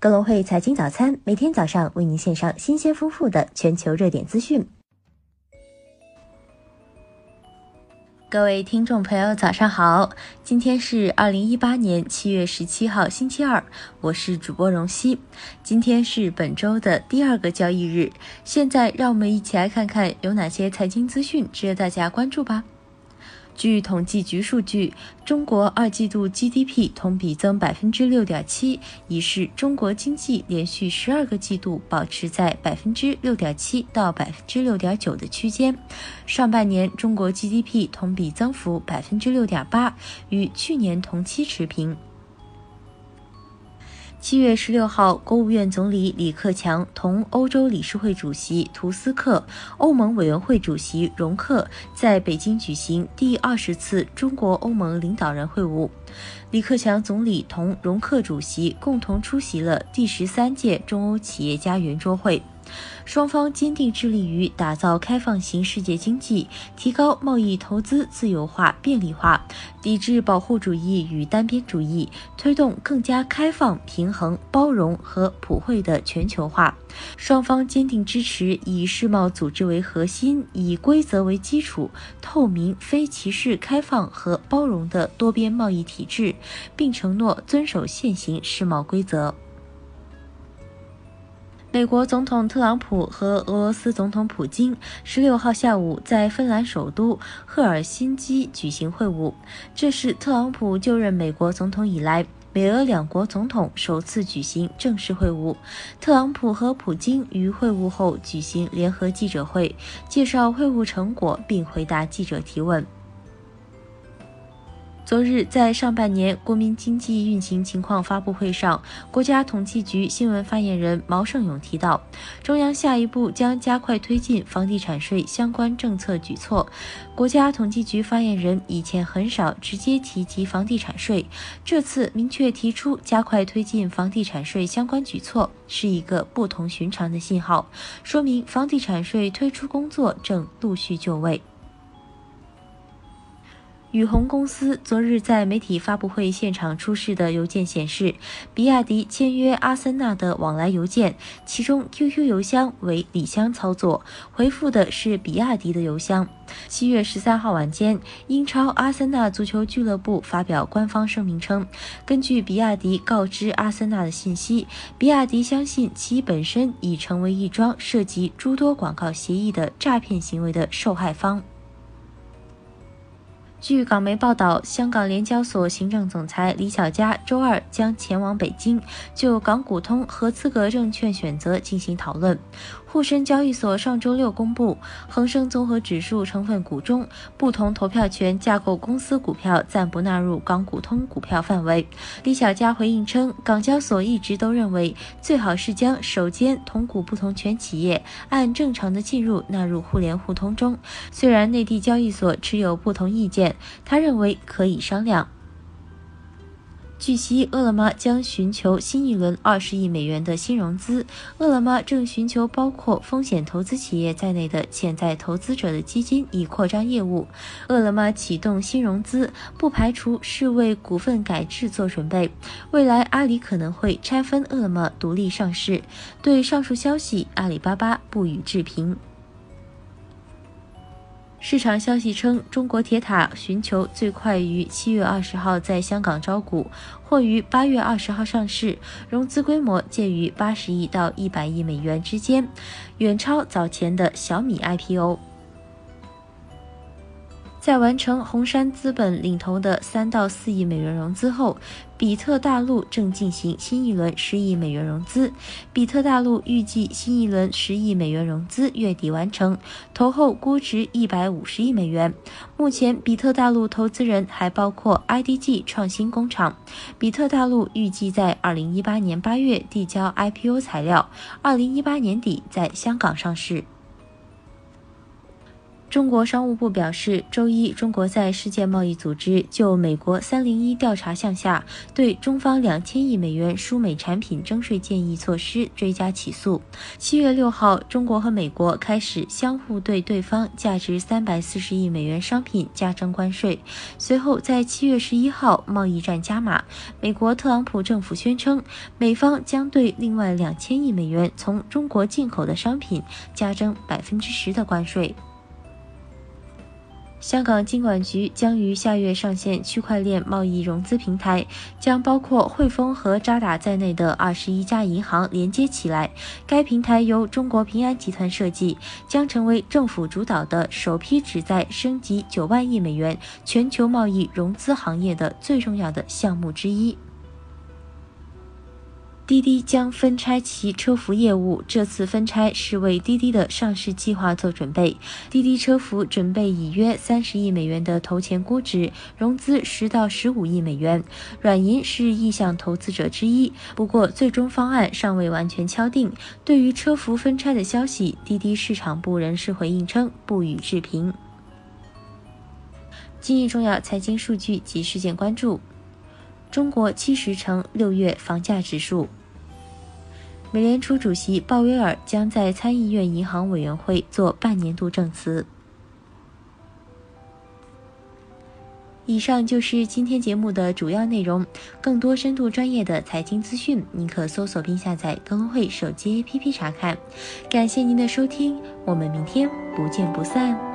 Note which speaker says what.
Speaker 1: 格隆汇财经早餐每天早上为您献上新鲜丰富的全球热点资讯。各位听众朋友，早上好！今天是二零一八年七月十七号，星期二，我是主播荣熙。今天是本周的第二个交易日，现在让我们一起来看看有哪些财经资讯值得大家关注吧。据统计局数据，中国二季度 GDP 同比增百分之六点七，已是中国经济连续十二个季度保持在百分之六点七到百分之六点九的区间。上半年中国 GDP 同比增幅百分之六点八，与去年同期持平。七月十六号，国务院总理李克强同欧洲理事会主席图斯克、欧盟委员会主席容克在北京举行第二十次中国欧盟领导人会晤。李克强总理同容克主席共同出席了第十三届中欧企业家圆桌会。双方坚定致力于打造开放型世界经济，提高贸易投资自由化便利化，抵制保护主义与单边主义，推动更加开放、平衡、包容和普惠的全球化。双方坚定支持以世贸组织为核心、以规则为基础、透明、非歧视、开放和包容的多边贸易体制，并承诺遵守现行世贸规则。美国总统特朗普和俄罗斯总统普京十六号下午在芬兰首都赫尔辛基举行会晤，这是特朗普就任美国总统以来，美俄两国总统首次举行正式会晤。特朗普和普京于会晤后举行联合记者会，介绍会晤成果并回答记者提问。昨日在上半年国民经济运行情况发布会上，国家统计局新闻发言人毛盛勇提到，中央下一步将加快推进房地产税相关政策举措。国家统计局发言人以前很少直接提及房地产税，这次明确提出加快推进房地产税相关举措，是一个不同寻常的信号，说明房地产税推出工作正陆续就位。宇虹公司昨日在媒体发布会现场出示的邮件显示，比亚迪签约阿森纳的往来邮件，其中 QQ 邮箱为李湘操作，回复的是比亚迪的邮箱。七月十三号晚间，英超阿森纳足球俱乐部发表官方声明称，根据比亚迪告知阿森纳的信息，比亚迪相信其本身已成为一桩涉及诸多广告协议的诈骗行为的受害方。据港媒报道，香港联交所行政总裁李小加周二将前往北京，就港股通和资格证券选择进行讨论。沪深交易所上周六公布，恒生综合指数成分股中不同投票权架构公司股票暂不纳入港股通股票范围。李小加回应称，港交所一直都认为，最好是将首间同股不同权企业按正常的进入纳入互联互通中。虽然内地交易所持有不同意见，他认为可以商量。据悉，饿了么将寻求新一轮二十亿美元的新融资。饿了么正寻求包括风险投资企业在内的潜在投资者的基金，以扩张业务。饿了么启动新融资，不排除是为股份改制做准备。未来，阿里可能会拆分饿了么独立上市。对上述消息，阿里巴巴不予置评。市场消息称，中国铁塔寻求最快于七月二十号在香港招股，或于八月二十号上市，融资规模介于八十亿到一百亿美元之间，远超早前的小米 IPO。在完成红杉资本领投的三到四亿美元融资后，比特大陆正进行新一轮十亿美元融资。比特大陆预计新一轮十亿美元融资月底完成，投后估值一百五十亿美元。目前，比特大陆投资人还包括 IDG 创新工厂。比特大陆预计在二零一八年八月递交 IPO 材料，二零一八年底在香港上市。中国商务部表示，周一，中国在世界贸易组织就美国三零一调查项下对中方两千亿美元输美产品征税建议措施追加起诉。七月六号，中国和美国开始相互对对方价值三百四十亿美元商品加征关税。随后，在七月十一号，贸易战加码，美国特朗普政府宣称，美方将对另外两千亿美元从中国进口的商品加征百分之十的关税。香港金管局将于下月上线区块链贸易融资平台，将包括汇丰和渣打在内的二十一家银行连接起来。该平台由中国平安集团设计，将成为政府主导的首批旨在升级九万亿美元全球贸易融资行业的最重要的项目之一。滴滴将分拆其车服业务，这次分拆是为滴滴的上市计划做准备。滴滴车服准备以约三十亿美元的投钱估值融资十到十五亿美元，软银是意向投资者之一。不过，最终方案尚未完全敲定。对于车服分拆的消息，滴滴市场部人士回应称不予置评。今日重要财经数据及事件关注：中国七十城六月房价指数。美联储主席鲍威尔将在参议院银行委员会做半年度证词。以上就是今天节目的主要内容。更多深度专业的财经资讯，您可搜索并下载更会手机 APP 查看。感谢您的收听，我们明天不见不散。